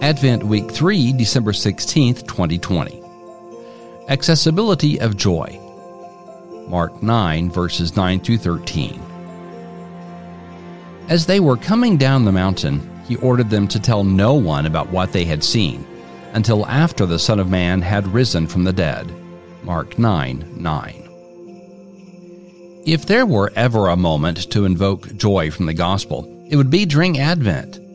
Advent Week 3, December 16th, 2020. Accessibility of Joy. Mark 9, verses 9 through 13. As they were coming down the mountain, he ordered them to tell no one about what they had seen until after the Son of Man had risen from the dead. Mark 9 9. If there were ever a moment to invoke joy from the gospel, it would be during Advent.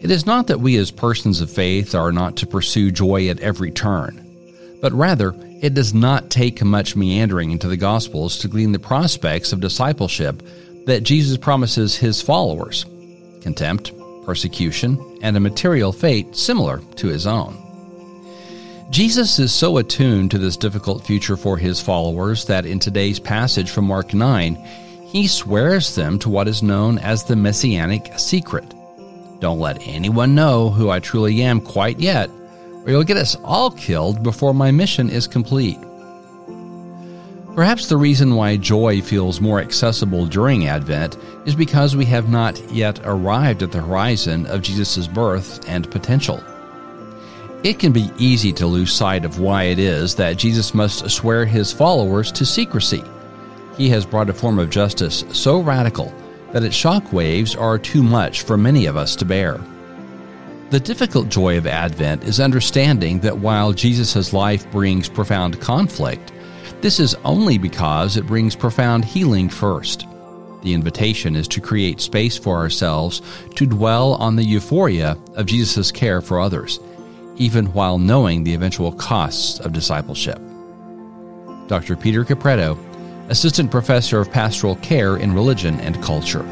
It is not that we as persons of faith are not to pursue joy at every turn, but rather, it does not take much meandering into the Gospels to glean the prospects of discipleship that Jesus promises his followers contempt, persecution, and a material fate similar to his own. Jesus is so attuned to this difficult future for his followers that in today's passage from Mark 9, he swears them to what is known as the messianic secret. Don't let anyone know who I truly am quite yet, or you'll get us all killed before my mission is complete. Perhaps the reason why joy feels more accessible during Advent is because we have not yet arrived at the horizon of Jesus' birth and potential. It can be easy to lose sight of why it is that Jesus must swear his followers to secrecy. He has brought a form of justice so radical that its shock waves are too much for many of us to bear. The difficult joy of Advent is understanding that while Jesus' life brings profound conflict, this is only because it brings profound healing first. The invitation is to create space for ourselves to dwell on the euphoria of Jesus' care for others even while knowing the eventual costs of discipleship. Dr. Peter Capretto, Assistant Professor of Pastoral Care in Religion and Culture.